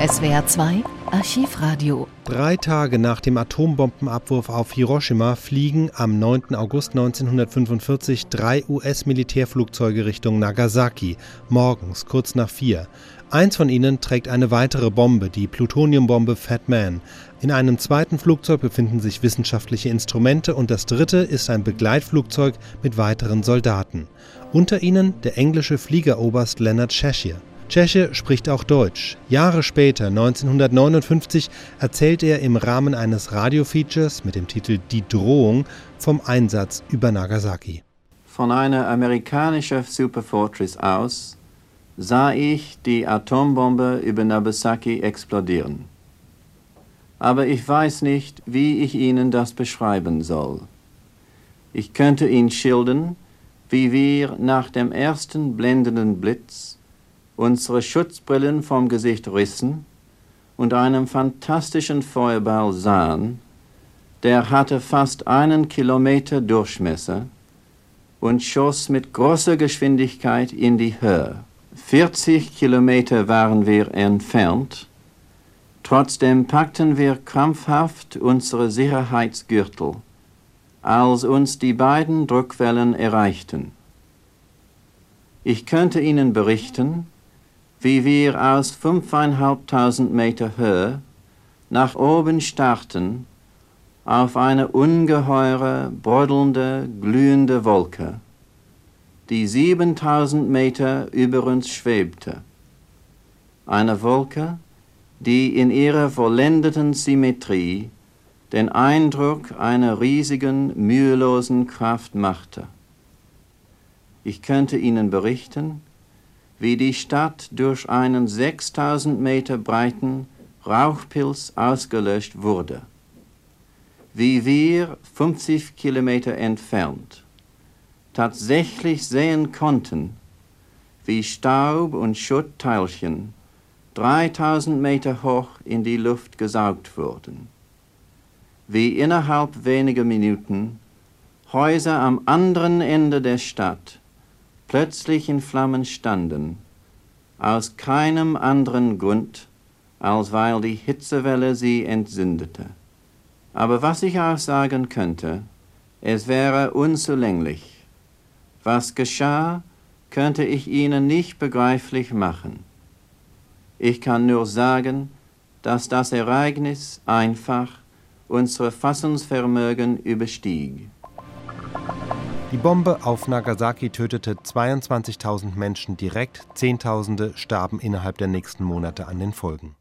SWR 2 Archivradio. Drei Tage nach dem Atombombenabwurf auf Hiroshima fliegen am 9. August 1945 drei US-Militärflugzeuge Richtung Nagasaki, morgens kurz nach vier. Eins von ihnen trägt eine weitere Bombe, die Plutoniumbombe Fat Man. In einem zweiten Flugzeug befinden sich wissenschaftliche Instrumente und das dritte ist ein Begleitflugzeug mit weiteren Soldaten. Unter ihnen der englische Fliegeroberst Leonard Cheshire. Tscheche spricht auch Deutsch. Jahre später, 1959, erzählt er im Rahmen eines Radiofeatures mit dem Titel Die Drohung vom Einsatz über Nagasaki. Von einer amerikanischen Superfortress aus sah ich die Atombombe über Nagasaki explodieren. Aber ich weiß nicht, wie ich Ihnen das beschreiben soll. Ich könnte Ihnen schildern, wie wir nach dem ersten blendenden Blitz unsere Schutzbrillen vom Gesicht rissen und einem fantastischen Feuerball sahen, der hatte fast einen Kilometer Durchmesser und schoss mit großer Geschwindigkeit in die Höhe. 40 Kilometer waren wir entfernt, trotzdem packten wir krampfhaft unsere Sicherheitsgürtel, als uns die beiden Druckwellen erreichten. Ich könnte Ihnen berichten, wie wir aus fünfeinhalbtausend Meter Höhe nach oben starrten auf eine ungeheure, brodelnde, glühende Wolke, die siebentausend Meter über uns schwebte. Eine Wolke, die in ihrer vollendeten Symmetrie den Eindruck einer riesigen, mühelosen Kraft machte. Ich könnte Ihnen berichten, wie die Stadt durch einen 6000 Meter breiten Rauchpilz ausgelöscht wurde, wie wir 50 Kilometer entfernt tatsächlich sehen konnten, wie Staub und Schuttteilchen 3000 Meter hoch in die Luft gesaugt wurden, wie innerhalb weniger Minuten Häuser am anderen Ende der Stadt plötzlich in Flammen standen, aus keinem anderen Grund, als weil die Hitzewelle sie entzündete. Aber was ich auch sagen könnte, es wäre unzulänglich. Was geschah, könnte ich Ihnen nicht begreiflich machen. Ich kann nur sagen, dass das Ereignis einfach unser Fassungsvermögen überstieg. Die Bombe auf Nagasaki tötete 22.000 Menschen direkt, Zehntausende starben innerhalb der nächsten Monate an den Folgen.